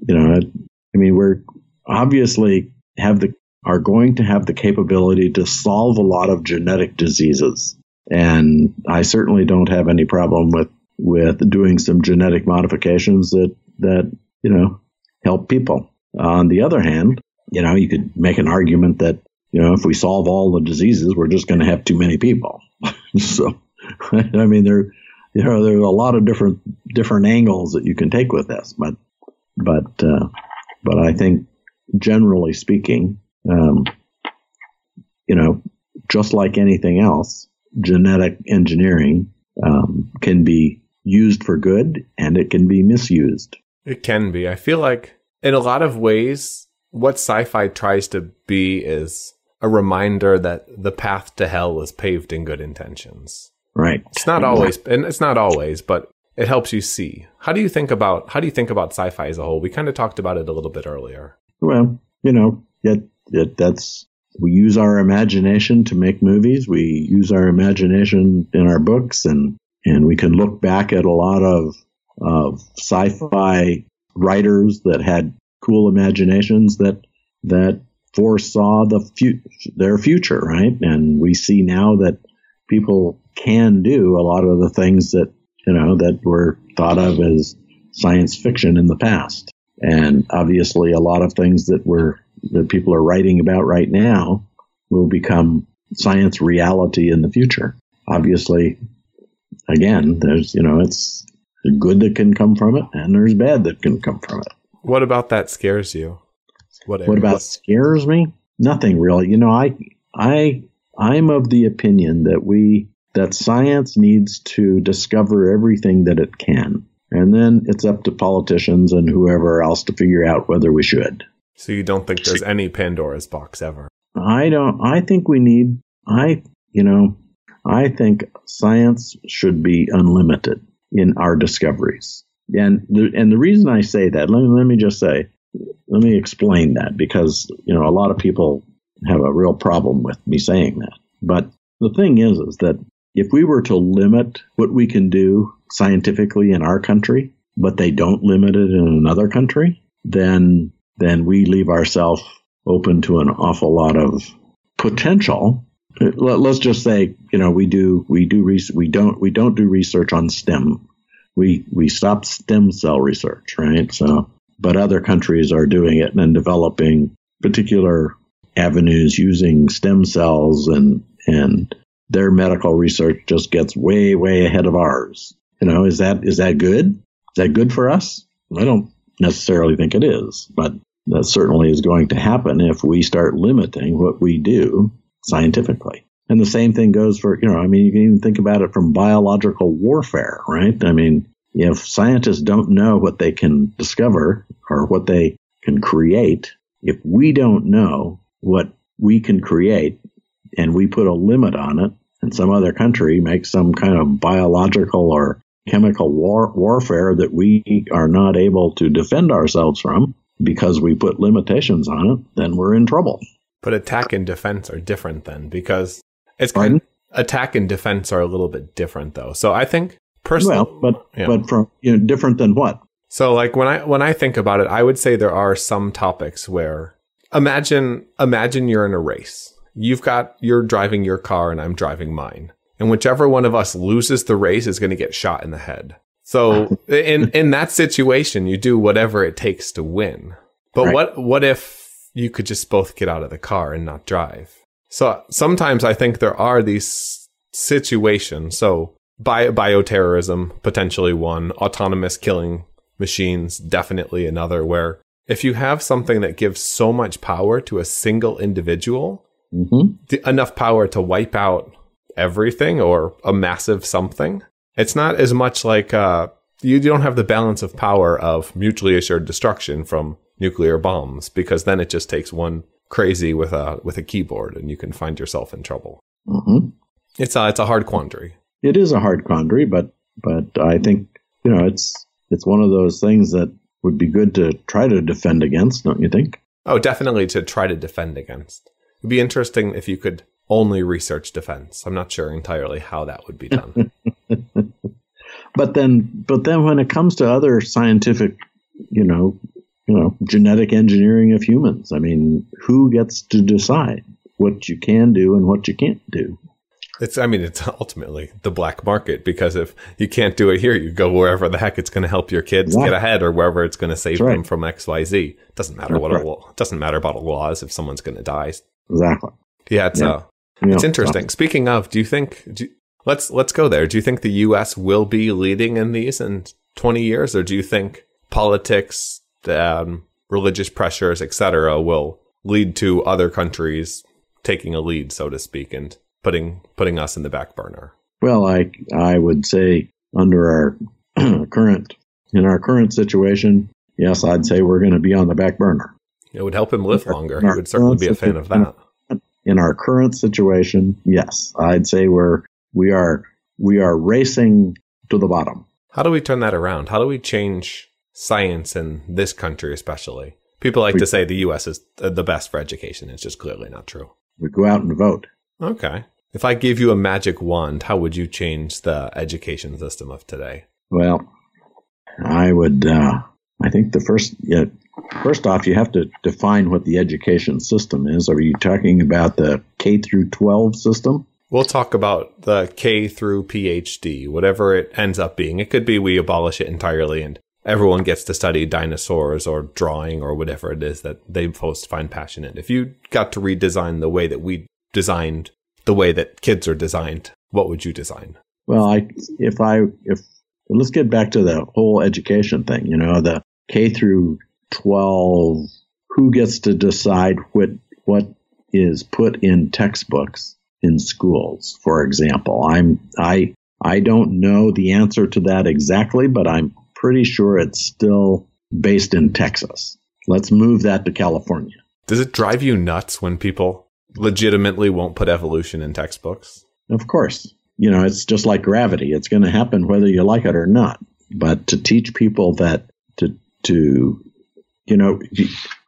you know, I mean, we're obviously have the are going to have the capability to solve a lot of genetic diseases. And I certainly don't have any problem with, with doing some genetic modifications that, that, you know, help people. On the other hand, you know, you could make an argument that, you know, if we solve all the diseases, we're just going to have too many people. so, I mean, there, you know, there's a lot of different, different angles that you can take with this, but, but, uh, but I think generally speaking, um, you know, just like anything else, genetic engineering um, can be used for good and it can be misused. It can be. I feel like in a lot of ways, what sci-fi tries to be is a reminder that the path to hell is paved in good intentions. Right. It's not always, and it's not always, but it helps you see. How do you think about how do you think about sci-fi as a whole? We kind of talked about it a little bit earlier. Well, you know, it, it, that's we use our imagination to make movies. We use our imagination in our books, and and we can look back at a lot of of sci-fi writers that had cool imaginations that that foresaw the their future, right? And we see now that people can do a lot of the things that you know that were thought of as science fiction in the past. And obviously, a lot of things that we're that people are writing about right now will become science reality in the future. Obviously, again, there's you know it's good that can come from it, and there's bad that can come from it. What about that scares you? What, What about scares me? Nothing really. You know, I I I'm of the opinion that we that science needs to discover everything that it can. And then it's up to politicians and whoever else to figure out whether we should. So you don't think there's any Pandora's box ever? I don't I think we need I, you know, I think science should be unlimited in our discoveries. And the, and the reason I say that, let me, let me just say, let me explain that because, you know, a lot of people have a real problem with me saying that. But the thing is, is that if we were to limit what we can do scientifically in our country, but they don't limit it in another country, then then we leave ourselves open to an awful lot of potential. Let, us just say, you know, we do we do we don't we don't do research on STEM. We we stopped stem cell research, right? So, but other countries are doing it and developing particular avenues using stem cells and and their medical research just gets way way ahead of ours. You know, is that is that good? Is that good for us? I don't necessarily think it is, but that certainly is going to happen if we start limiting what we do scientifically. And the same thing goes for, you know, I mean, you can even think about it from biological warfare, right? I mean, if scientists don't know what they can discover or what they can create, if we don't know what we can create and we put a limit on it, and some other country makes some kind of biological or chemical war- warfare that we are not able to defend ourselves from because we put limitations on it, then we're in trouble. But attack and defense are different then because it's kind of, attack and defense are a little bit different though. So I think personally, well, but yeah. but from you know different than what? So like when I when I think about it, I would say there are some topics where imagine imagine you're in a race. You've got you're driving your car and I'm driving mine. And whichever one of us loses the race is going to get shot in the head. So in in that situation, you do whatever it takes to win. But right. what what if you could just both get out of the car and not drive? So sometimes I think there are these situations. So bio, bioterrorism potentially one, autonomous killing machines definitely another where if you have something that gives so much power to a single individual, mm-hmm. the, enough power to wipe out everything or a massive something, it's not as much like uh, you don't have the balance of power of mutually assured destruction from nuclear bombs because then it just takes one crazy with a with a keyboard and you can find yourself in trouble. Mm-hmm. It's a it's a hard quandary. It is a hard quandary, but but I think you know it's it's one of those things that would be good to try to defend against, don't you think? Oh, definitely to try to defend against. It'd be interesting if you could only research defense. I'm not sure entirely how that would be done. but then, but then when it comes to other scientific, you know, you know, genetic engineering of humans, I mean, who gets to decide what you can do and what you can't do? It's, I mean, it's ultimately the black market because if you can't do it here, you go wherever the heck it's going to help your kids get ahead or wherever it's going to save right. them from X, Y, Z. it Doesn't matter That's what right. a law, it doesn't matter about a laws if someone's going to die. Exactly. Yeah, it's yeah. uh, it's interesting. Speaking of, do you think do, let's let's go there. Do you think the U.S. will be leading in these in 20 years, or do you think politics, um, religious pressures, etc., will lead to other countries taking a lead, so to speak, and putting putting us in the back burner? Well, I I would say under our current in our current situation, yes, I'd say we're going to be on the back burner. It would help him live longer. He would certainly be a fan of that in our current situation, yes, I'd say we're we are we are racing to the bottom. How do we turn that around? How do we change science in this country, especially? People like we, to say the U.S. is uh, the best for education. It's just clearly not true. We go out and vote. Okay. If I gave you a magic wand, how would you change the education system of today? Well, I would. Uh, I think the first, yeah, First off, you have to define what the education system is. Are you talking about the K through 12 system? We'll talk about the K through PhD, whatever it ends up being. It could be we abolish it entirely and everyone gets to study dinosaurs or drawing or whatever it is that they most find passionate. If you got to redesign the way that we designed the way that kids are designed, what would you design? Well, I if I if let's get back to the whole education thing. You know, the K through 12 who gets to decide what what is put in textbooks in schools for example i'm i i don't know the answer to that exactly but i'm pretty sure it's still based in texas let's move that to california does it drive you nuts when people legitimately won't put evolution in textbooks. Of course. You know, it's just like gravity. It's going to happen whether you like it or not. But to teach people that to to you know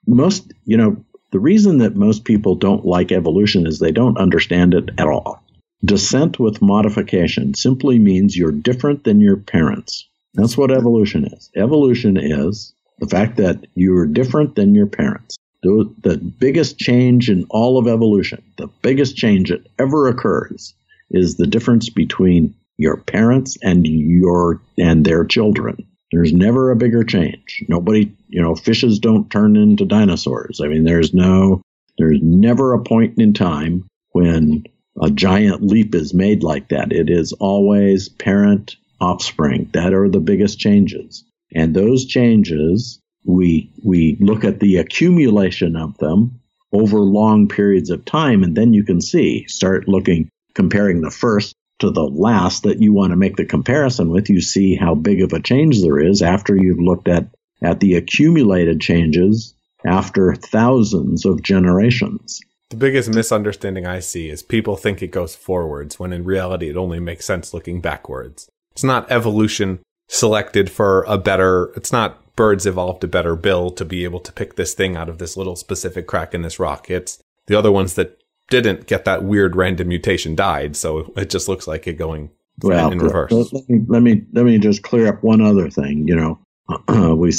most you know the reason that most people don't like evolution is they don't understand it at all. Descent with modification simply means you're different than your parents. That's what evolution is. Evolution is the fact that you're different than your parents. The, biggest change in all of evolution, the biggest change that ever occurs is the difference between your parents and your and their children. There's never a bigger change. Nobody, you know, fishes don't turn into dinosaurs. I mean, there's no, there's never a point in time when a giant leap is made like that. It is always parent offspring that are the biggest changes. And those changes, we, we look at the accumulation of them over long periods of time. And then you can see, start looking, comparing the first to the last that you want to make the comparison with, you see how big of a change there is after you've looked at, at the accumulated changes after thousands of generations. The biggest misunderstanding I see is people think it goes forwards when in reality it only makes sense looking backwards. It's not evolution selected for a better, it's not birds evolved a better bill to be able to pick this thing out of this little specific crack in this rock. It's the other ones that didn't get that weird random mutation died, so it just looks like it going well in reverse. Let me, let me let me just clear up one other thing. You know, we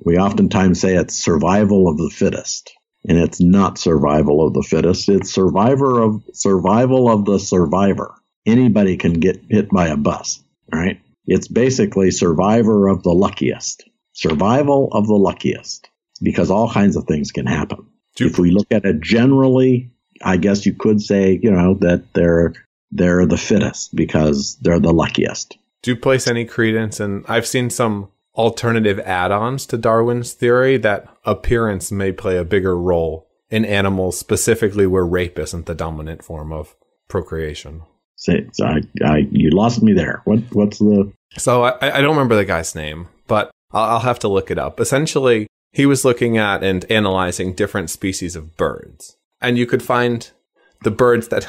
we oftentimes say it's survival of the fittest, and it's not survival of the fittest. It's survivor of survival of the survivor. Anybody can get hit by a bus, right? It's basically survivor of the luckiest, survival of the luckiest, because all kinds of things can happen. If we look at it generally, I guess you could say, you know, that they're they're the fittest because they're the luckiest. Do you place any credence? And I've seen some alternative add-ons to Darwin's theory that appearance may play a bigger role in animals, specifically where rape isn't the dominant form of procreation. Say, so I, I, you lost me there. What, what's the? So I, I don't remember the guy's name, but I'll, have to look it up. Essentially, he was looking at and analyzing different species of birds and you could find the birds that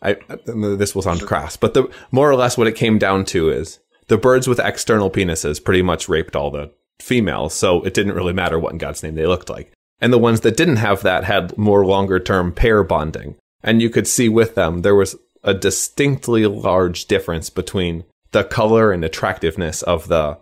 I this will sound crass, but the more or less what it came down to is the birds with external penises pretty much raped all the females, so it didn't really matter what in God's name they looked like. And the ones that didn't have that had more longer term pair bonding. And you could see with them there was a distinctly large difference between the color and attractiveness of the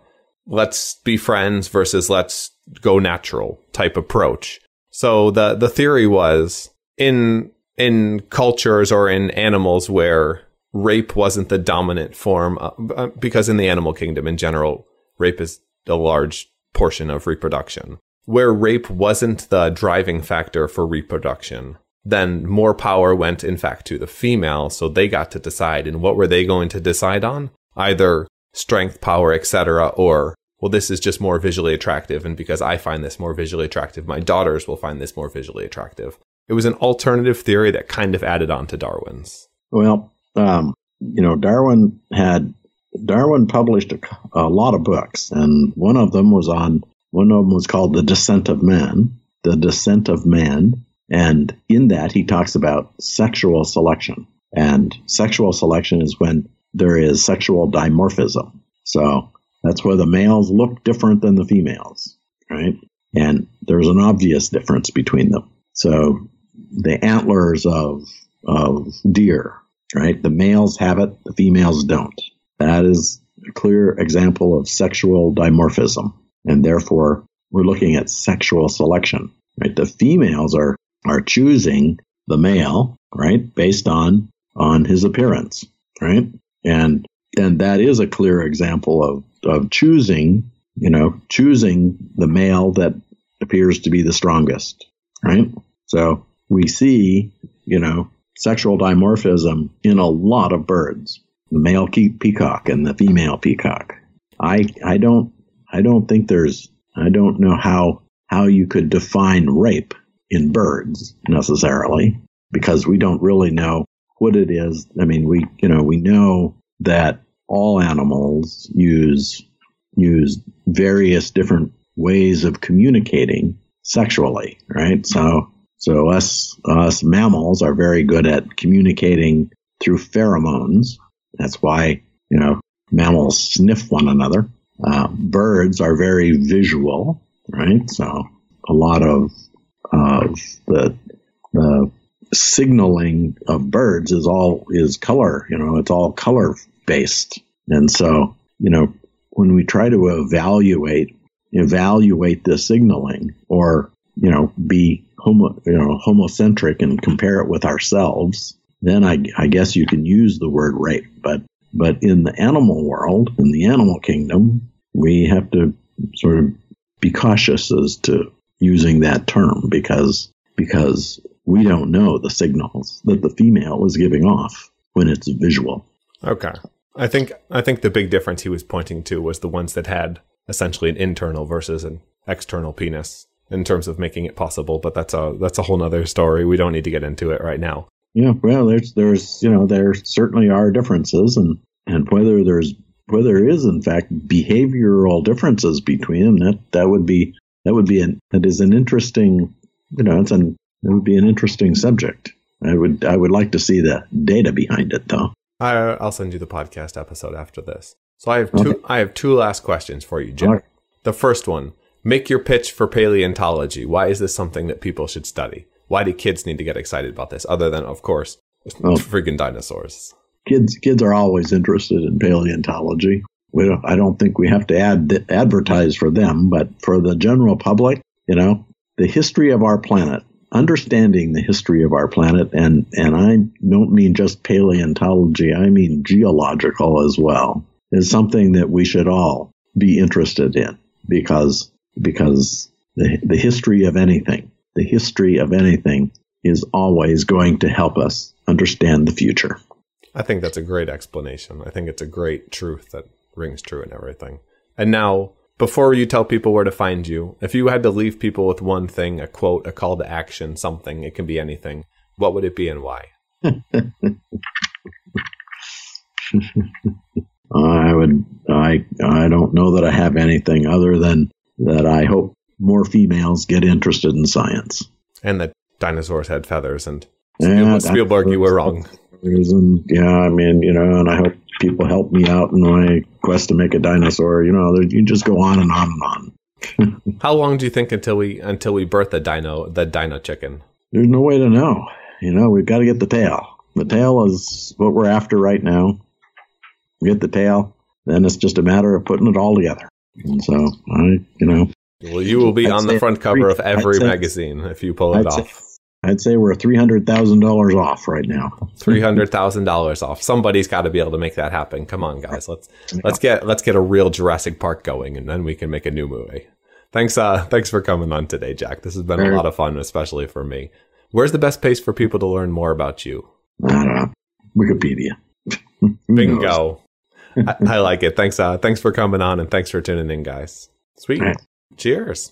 let's be friends versus let's go natural type approach. So the the theory was in in cultures or in animals where rape wasn't the dominant form, uh, uh, because in the animal kingdom in general, rape is a large portion of reproduction. Where rape wasn't the driving factor for reproduction, then more power went, in fact, to the female, so they got to decide. And what were they going to decide on? Either strength, power, etc., or well, this is just more visually attractive, and because I find this more visually attractive, my daughters will find this more visually attractive. It was an alternative theory that kind of added on to Darwin's. Well, um, you know, Darwin had Darwin published a, a, lot of books, and one of them was on one of them was called The Descent of Man. The Descent of Man, and in that he talks about sexual selection. And sexual selection is when there is sexual dimorphism. So that's where the males look different than the females, right? And there's an obvious difference between them. So the antlers of of deer, right? The males have it, the females don't. That is a clear example of sexual dimorphism, and therefore we're looking at sexual selection, right? The females are are choosing the male, right, based on on his appearance, right? And and that is a clear example of of choosing, you know, choosing the male that appears to be the strongest, right? So we see, you know, sexual dimorphism in a lot of birds, the male peacock and the female peacock. I I don't I don't think there's I don't know how how you could define rape in birds necessarily because we don't really know what it is. I mean, we you know we know that all animals use use various different ways of communicating sexually, right? So So us us mammals are very good at communicating through pheromones. That's why you know mammals sniff one another. Uh, birds are very visual, right? So a lot of of the the signaling of birds is all is color. You know, it's all color based, and so you know when we try to evaluate evaluate the signaling or you know be homo you know homocentric and compare it with ourselves then I, I guess you can use the word rape but but in the animal world in the animal kingdom we have to sort of be cautious as to using that term because because we don't know the signals that the female is giving off when it's visual okay I think I think the big difference he was pointing to was the ones that had essentially an internal versus an external penis in terms of making it possible. But that's a that's a whole nother story. We don't need to get into it right now. Yeah, well, there's there's you know there certainly are differences, and and whether there's whether there is in fact behavioral differences between them, that that would be that would be an that is an interesting you know it's an it would be an interesting subject. I would I would like to see the data behind it though. I, will send you the podcast episode after this. So I have two. Okay. I have two last questions for you, Jim. Right. The first one: Make your pitch for paleontology. Why is this something that people should study? Why do kids need to get excited about this? Other than, of course, oh. well, freaking dinosaurs. Kids, kids are always interested in paleontology. We don't, I don't think we have to ad, advertise for them, but for the general public, you know, the history of our planet understanding the history of our planet, and, and I don't mean just paleontology, I mean geological as well, is something that we should all be interested in because, because the, the history of anything, the history of anything is always going to help us understand the future. I think that's a great explanation. I think it's a great truth that rings true in everything. And now before you tell people where to find you, if you had to leave people with one thing, a quote, a call to action, something, it can be anything, what would it be and why? I would I I don't know that I have anything other than that I hope more females get interested in science. And that dinosaurs had feathers and yeah, Spielberg, you were wrong. And, yeah, I mean, you know, and I hope people help me out in my quest to make a dinosaur. You know, you just go on and on and on. How long do you think until we until we birth the dino the dino chicken? There's no way to know. You know, we've got to get the tail. The tail is what we're after right now. get the tail, then it's just a matter of putting it all together. And so I, you know, well, you will be I'd on the front cover of every magazine if you pull it I'd off. I'd say we're three hundred thousand dollars off right now. three hundred thousand dollars off. Somebody's got to be able to make that happen. Come on, guys. Let's yeah. let's get let's get a real Jurassic Park going, and then we can make a new movie. Thanks, uh, thanks for coming on today, Jack. This has been a lot of fun, especially for me. Where's the best place for people to learn more about you? I don't know. Wikipedia. Bingo. I, I, like it. Thanks, uh, thanks for coming on, and thanks for tuning in, guys. Sweet. Right. Cheers.